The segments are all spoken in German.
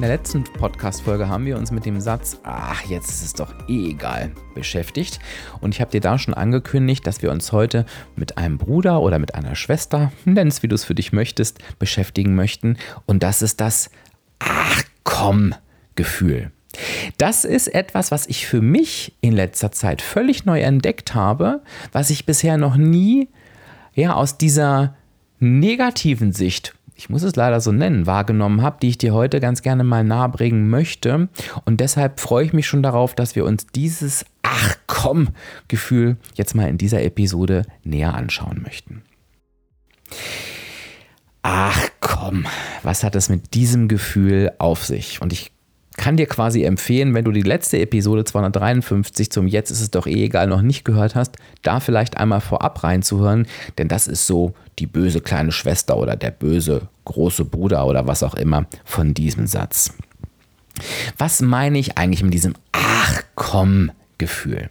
In der letzten Podcast-Folge haben wir uns mit dem Satz, ach, jetzt ist es doch eh egal, beschäftigt. Und ich habe dir da schon angekündigt, dass wir uns heute mit einem Bruder oder mit einer Schwester, nenn es wie du es für dich möchtest, beschäftigen möchten. Und das ist das Ach komm Gefühl. Das ist etwas, was ich für mich in letzter Zeit völlig neu entdeckt habe, was ich bisher noch nie ja, aus dieser negativen Sicht ich muss es leider so nennen, wahrgenommen habe, die ich dir heute ganz gerne mal nahebringen möchte. Und deshalb freue ich mich schon darauf, dass wir uns dieses Ach komm Gefühl jetzt mal in dieser Episode näher anschauen möchten. Ach komm, was hat es mit diesem Gefühl auf sich? Und ich kann dir quasi empfehlen, wenn du die letzte Episode 253 zum Jetzt ist es doch eh egal noch nicht gehört hast, da vielleicht einmal vorab reinzuhören, denn das ist so die böse kleine Schwester oder der böse große Bruder oder was auch immer von diesem Satz. Was meine ich eigentlich mit diesem Ach komm Gefühl?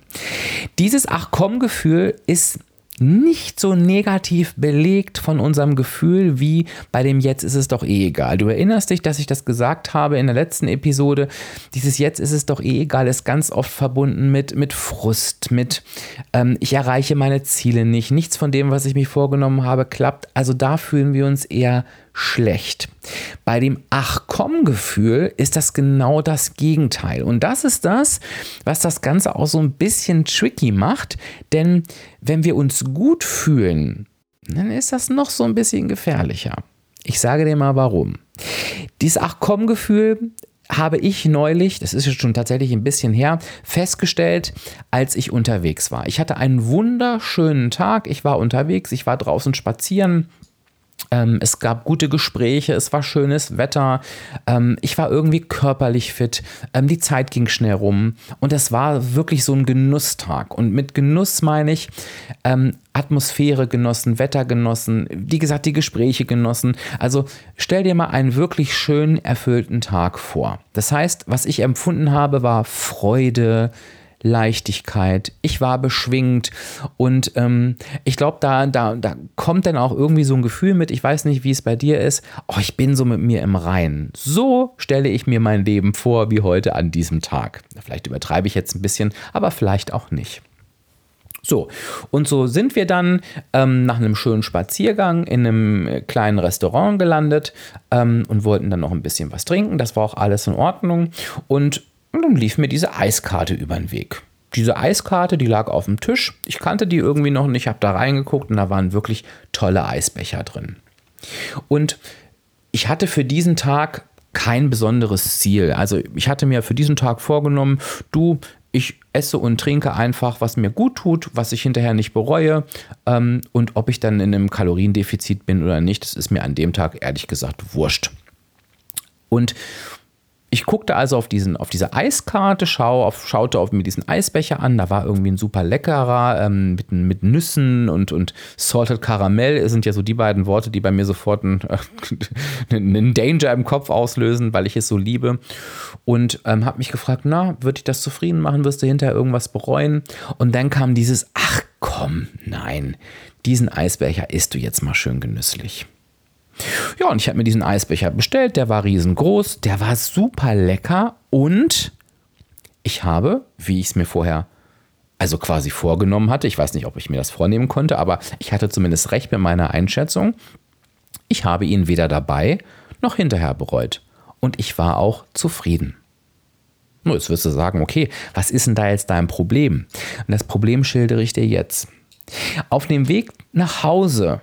Dieses Ach komm Gefühl ist nicht so negativ belegt von unserem Gefühl wie bei dem Jetzt ist es doch eh egal. Du erinnerst dich, dass ich das gesagt habe in der letzten Episode. Dieses Jetzt ist es doch eh egal ist ganz oft verbunden mit, mit Frust, mit ähm, ich erreiche meine Ziele nicht, nichts von dem, was ich mir vorgenommen habe, klappt. Also da fühlen wir uns eher schlecht. Bei dem Ach komm Gefühl ist das genau das Gegenteil. Und das ist das, was das Ganze auch so ein bisschen tricky macht. Denn wenn wir uns gut fühlen, dann ist das noch so ein bisschen gefährlicher. Ich sage dir mal warum. Dieses Ach komm Gefühl habe ich neulich, das ist jetzt schon tatsächlich ein bisschen her, festgestellt, als ich unterwegs war. Ich hatte einen wunderschönen Tag. Ich war unterwegs, ich war draußen spazieren ähm, es gab gute Gespräche, es war schönes Wetter, ähm, ich war irgendwie körperlich fit, ähm, die Zeit ging schnell rum und es war wirklich so ein Genusstag. Und mit Genuss meine ich ähm, Atmosphäre genossen, Wetter genossen, wie gesagt, die Gespräche genossen. Also stell dir mal einen wirklich schönen, erfüllten Tag vor. Das heißt, was ich empfunden habe, war Freude, Leichtigkeit, ich war beschwingt und ähm, ich glaube, da, da, da kommt dann auch irgendwie so ein Gefühl mit, ich weiß nicht, wie es bei dir ist, oh, ich bin so mit mir im Reinen. So stelle ich mir mein Leben vor wie heute an diesem Tag. Vielleicht übertreibe ich jetzt ein bisschen, aber vielleicht auch nicht. So, und so sind wir dann ähm, nach einem schönen Spaziergang in einem kleinen Restaurant gelandet ähm, und wollten dann noch ein bisschen was trinken. Das war auch alles in Ordnung. Und und dann lief mir diese Eiskarte über den Weg. Diese Eiskarte, die lag auf dem Tisch. Ich kannte die irgendwie noch nicht, habe da reingeguckt und da waren wirklich tolle Eisbecher drin. Und ich hatte für diesen Tag kein besonderes Ziel. Also ich hatte mir für diesen Tag vorgenommen, du, ich esse und trinke einfach, was mir gut tut, was ich hinterher nicht bereue. Ähm, und ob ich dann in einem Kaloriendefizit bin oder nicht, das ist mir an dem Tag ehrlich gesagt wurscht. Und ich guckte also auf, diesen, auf diese Eiskarte, schau auf, schaute auf mir diesen Eisbecher an. Da war irgendwie ein super leckerer ähm, mit, mit Nüssen und, und Salted Caramel. Sind ja so die beiden Worte, die bei mir sofort einen, äh, einen Danger im Kopf auslösen, weil ich es so liebe. Und ähm, habe mich gefragt, na, würde ich das zufrieden machen? Wirst du hinterher irgendwas bereuen? Und dann kam dieses, ach komm, nein, diesen Eisbecher isst du jetzt mal schön genüsslich. Ja, und ich habe mir diesen Eisbecher bestellt, der war riesengroß, der war super lecker und ich habe, wie ich es mir vorher also quasi vorgenommen hatte, ich weiß nicht, ob ich mir das vornehmen konnte, aber ich hatte zumindest recht mit meiner Einschätzung, ich habe ihn weder dabei noch hinterher bereut. Und ich war auch zufrieden. Nur jetzt wirst du sagen, okay, was ist denn da jetzt dein Problem? Und das Problem schildere ich dir jetzt. Auf dem Weg nach Hause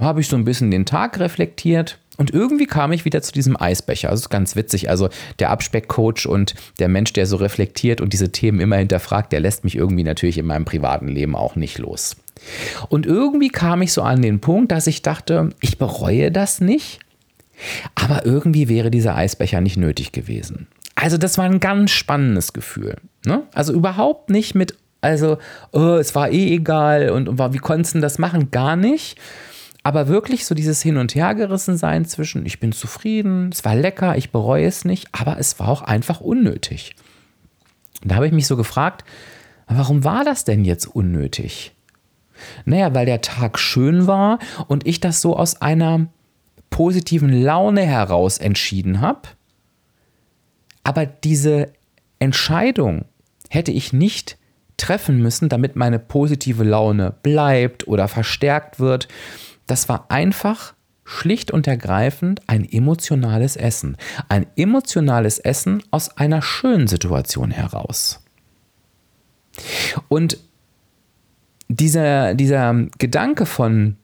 habe ich so ein bisschen den Tag reflektiert und irgendwie kam ich wieder zu diesem Eisbecher. Also ist ganz witzig. Also der Abspeckcoach und der Mensch, der so reflektiert und diese Themen immer hinterfragt, der lässt mich irgendwie natürlich in meinem privaten Leben auch nicht los. Und irgendwie kam ich so an den Punkt, dass ich dachte, ich bereue das nicht, aber irgendwie wäre dieser Eisbecher nicht nötig gewesen. Also das war ein ganz spannendes Gefühl. Ne? Also überhaupt nicht mit, also oh, es war eh egal und, und wie konntest du das machen? Gar nicht. Aber wirklich so dieses Hin- und Hergerissen sein zwischen, ich bin zufrieden, es war lecker, ich bereue es nicht, aber es war auch einfach unnötig. da habe ich mich so gefragt, warum war das denn jetzt unnötig? Naja, weil der Tag schön war und ich das so aus einer positiven Laune heraus entschieden habe. Aber diese Entscheidung hätte ich nicht treffen müssen, damit meine positive Laune bleibt oder verstärkt wird. Das war einfach schlicht und ergreifend ein emotionales Essen. Ein emotionales Essen aus einer schönen Situation heraus. Und dieser, dieser Gedanke von,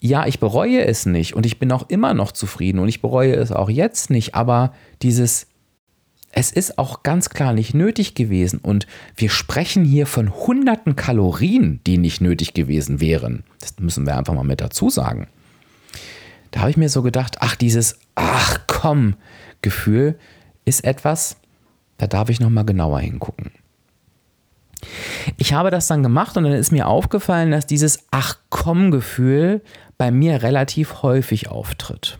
ja, ich bereue es nicht und ich bin auch immer noch zufrieden und ich bereue es auch jetzt nicht, aber dieses, es ist auch ganz klar nicht nötig gewesen und wir sprechen hier von hunderten Kalorien, die nicht nötig gewesen wären. Das müssen wir einfach mal mit dazu sagen. Da habe ich mir so gedacht, ach, dieses ach komm Gefühl ist etwas, da darf ich noch mal genauer hingucken. Ich habe das dann gemacht und dann ist mir aufgefallen, dass dieses Ach komm Gefühl bei mir relativ häufig auftritt.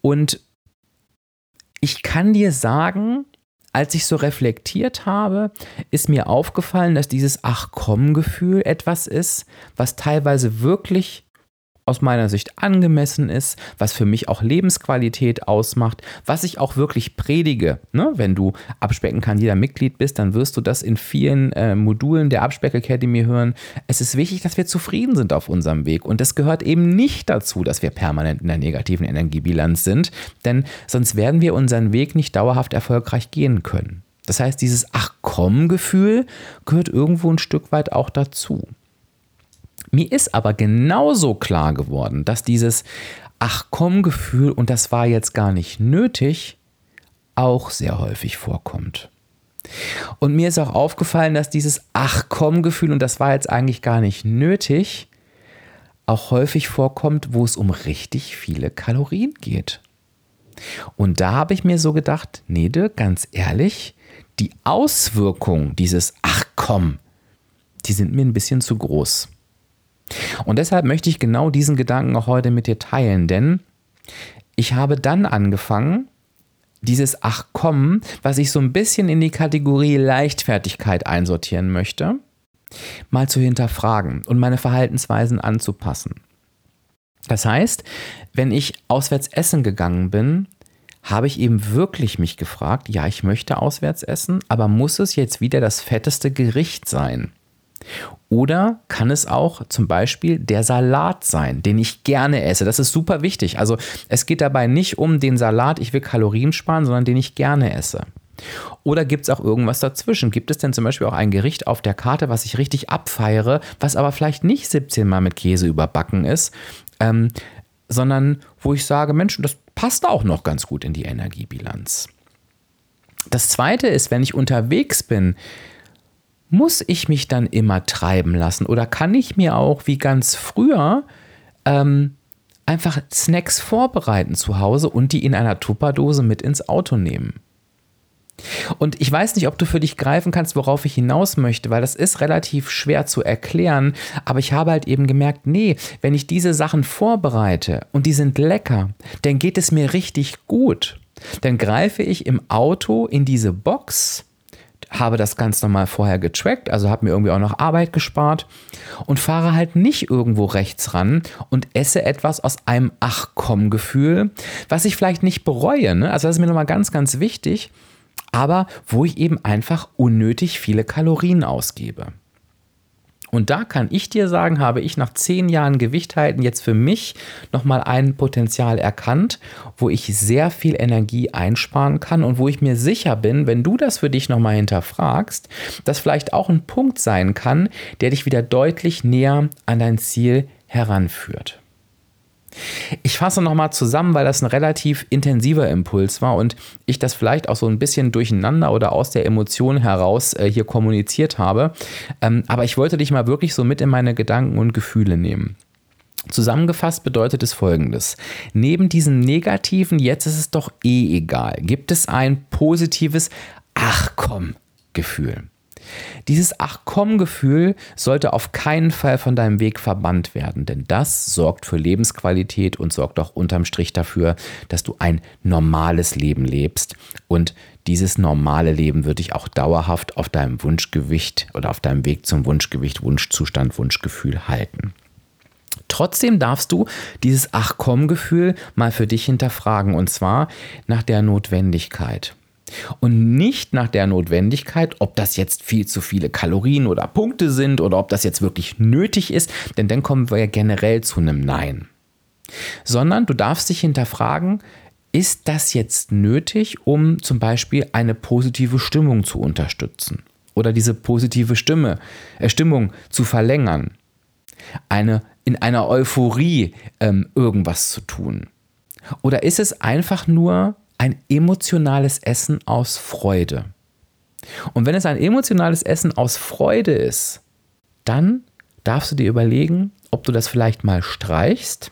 Und ich kann dir sagen, als ich so reflektiert habe, ist mir aufgefallen, dass dieses Ach komm Gefühl etwas ist, was teilweise wirklich aus meiner Sicht angemessen ist, was für mich auch Lebensqualität ausmacht, was ich auch wirklich predige. Ne? Wenn du Abspecken kann jeder Mitglied bist, dann wirst du das in vielen äh, Modulen der Abspeck Academy hören. Es ist wichtig, dass wir zufrieden sind auf unserem Weg und das gehört eben nicht dazu, dass wir permanent in der negativen Energiebilanz sind, denn sonst werden wir unseren Weg nicht dauerhaft erfolgreich gehen können. Das heißt, dieses Ach komm Gefühl gehört irgendwo ein Stück weit auch dazu. Mir ist aber genauso klar geworden, dass dieses Ach komm Gefühl, und das war jetzt gar nicht nötig, auch sehr häufig vorkommt. Und mir ist auch aufgefallen, dass dieses Ach komm Gefühl, und das war jetzt eigentlich gar nicht nötig, auch häufig vorkommt, wo es um richtig viele Kalorien geht. Und da habe ich mir so gedacht, Nede, ganz ehrlich, die Auswirkungen dieses Ach komm, die sind mir ein bisschen zu groß. Und deshalb möchte ich genau diesen Gedanken auch heute mit dir teilen, denn ich habe dann angefangen, dieses Ach komm, was ich so ein bisschen in die Kategorie Leichtfertigkeit einsortieren möchte, mal zu hinterfragen und meine Verhaltensweisen anzupassen. Das heißt, wenn ich auswärts essen gegangen bin, habe ich eben wirklich mich gefragt, ja, ich möchte auswärts essen, aber muss es jetzt wieder das fetteste Gericht sein? Oder kann es auch zum Beispiel der Salat sein, den ich gerne esse? Das ist super wichtig. Also es geht dabei nicht um den Salat, ich will Kalorien sparen, sondern den ich gerne esse. Oder gibt es auch irgendwas dazwischen? Gibt es denn zum Beispiel auch ein Gericht auf der Karte, was ich richtig abfeiere, was aber vielleicht nicht 17 Mal mit Käse überbacken ist, ähm, sondern wo ich sage, Mensch, das passt auch noch ganz gut in die Energiebilanz. Das zweite ist, wenn ich unterwegs bin, muss ich mich dann immer treiben lassen oder kann ich mir auch wie ganz früher ähm, einfach Snacks vorbereiten zu Hause und die in einer Tupperdose mit ins Auto nehmen? Und ich weiß nicht, ob du für dich greifen kannst, worauf ich hinaus möchte, weil das ist relativ schwer zu erklären. Aber ich habe halt eben gemerkt, nee, wenn ich diese Sachen vorbereite und die sind lecker, dann geht es mir richtig gut. Dann greife ich im Auto in diese Box habe das ganz normal vorher getrackt, also habe mir irgendwie auch noch Arbeit gespart und fahre halt nicht irgendwo rechts ran und esse etwas aus einem Ach komm Gefühl, was ich vielleicht nicht bereue. Ne? Also das ist mir nochmal ganz, ganz wichtig, aber wo ich eben einfach unnötig viele Kalorien ausgebe. Und da kann ich dir sagen, habe ich nach zehn Jahren Gewicht halten jetzt für mich nochmal ein Potenzial erkannt, wo ich sehr viel Energie einsparen kann und wo ich mir sicher bin, wenn du das für dich nochmal hinterfragst, dass vielleicht auch ein Punkt sein kann, der dich wieder deutlich näher an dein Ziel heranführt. Ich fasse nochmal zusammen, weil das ein relativ intensiver Impuls war und ich das vielleicht auch so ein bisschen durcheinander oder aus der Emotion heraus äh, hier kommuniziert habe. Ähm, aber ich wollte dich mal wirklich so mit in meine Gedanken und Gefühle nehmen. Zusammengefasst bedeutet es folgendes. Neben diesem negativen, jetzt ist es doch eh egal, gibt es ein positives, ach komm, Gefühl. Dieses Ach komm Gefühl sollte auf keinen Fall von deinem Weg verbannt werden, denn das sorgt für Lebensqualität und sorgt auch unterm Strich dafür, dass du ein normales Leben lebst und dieses normale Leben wird dich auch dauerhaft auf deinem Wunschgewicht oder auf deinem Weg zum Wunschgewicht, Wunschzustand, Wunschgefühl halten. Trotzdem darfst du dieses Ach komm Gefühl mal für dich hinterfragen und zwar nach der Notwendigkeit. Und nicht nach der Notwendigkeit, ob das jetzt viel zu viele Kalorien oder Punkte sind oder ob das jetzt wirklich nötig ist, denn dann kommen wir ja generell zu einem Nein. Sondern du darfst dich hinterfragen, ist das jetzt nötig, um zum Beispiel eine positive Stimmung zu unterstützen oder diese positive Stimme, äh, Stimmung zu verlängern, eine in einer Euphorie ähm, irgendwas zu tun? Oder ist es einfach nur ein emotionales Essen aus Freude. Und wenn es ein emotionales Essen aus Freude ist, dann darfst du dir überlegen, ob du das vielleicht mal streichst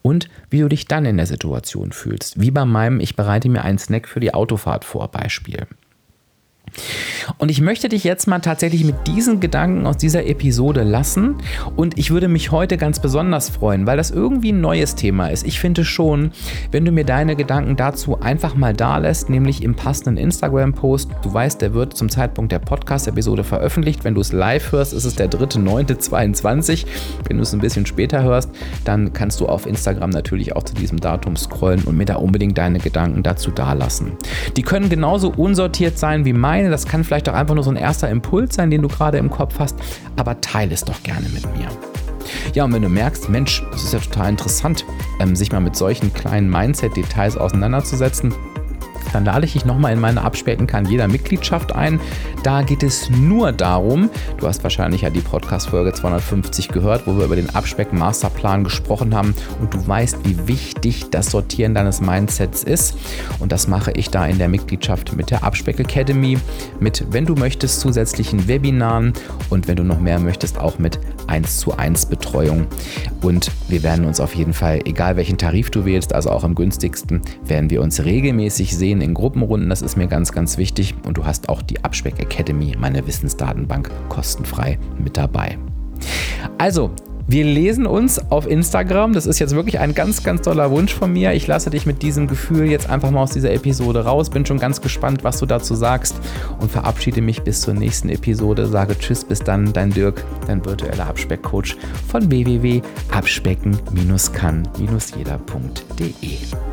und wie du dich dann in der Situation fühlst. Wie bei meinem Ich bereite mir einen Snack für die Autofahrt vor Beispiel. Und ich möchte dich jetzt mal tatsächlich mit diesen Gedanken aus dieser Episode lassen. Und ich würde mich heute ganz besonders freuen, weil das irgendwie ein neues Thema ist. Ich finde schon, wenn du mir deine Gedanken dazu einfach mal da lässt, nämlich im passenden Instagram-Post. Du weißt, der wird zum Zeitpunkt der Podcast-Episode veröffentlicht. Wenn du es live hörst, ist es der 3.9.22. Wenn du es ein bisschen später hörst, dann kannst du auf Instagram natürlich auch zu diesem Datum scrollen und mir da unbedingt deine Gedanken dazu dalassen. Die können genauso unsortiert sein wie meine. Das kann vielleicht auch einfach nur so ein erster Impuls sein, den du gerade im Kopf hast, aber teile es doch gerne mit mir. Ja, und wenn du merkst, Mensch, es ist ja total interessant, ähm, sich mal mit solchen kleinen Mindset-Details auseinanderzusetzen, dann lade ich dich nochmal in meine Abspecken kann jeder Mitgliedschaft ein. Da geht es nur darum, du hast wahrscheinlich ja die Podcast-Folge 250 gehört, wo wir über den Abspecken-Masterplan gesprochen haben und du weißt, wie wichtig das Sortieren deines Mindsets ist. Und das mache ich da in der Mitgliedschaft mit der Abspeck Academy, mit, wenn du möchtest, zusätzlichen Webinaren und wenn du noch mehr möchtest, auch mit 1 zu 1 Betreuung. Und wir werden uns auf jeden Fall, egal welchen Tarif du wählst, also auch im günstigsten, werden wir uns regelmäßig sehen in Gruppenrunden. Das ist mir ganz, ganz wichtig. Und du hast auch die Abspeck Academy, meine Wissensdatenbank, kostenfrei mit dabei. Also, wir lesen uns auf Instagram. Das ist jetzt wirklich ein ganz, ganz toller Wunsch von mir. Ich lasse dich mit diesem Gefühl jetzt einfach mal aus dieser Episode raus. Bin schon ganz gespannt, was du dazu sagst und verabschiede mich bis zur nächsten Episode. Sage Tschüss, bis dann, dein Dirk, dein virtueller Abspeckcoach von www.abspecken-kann-jeder.de.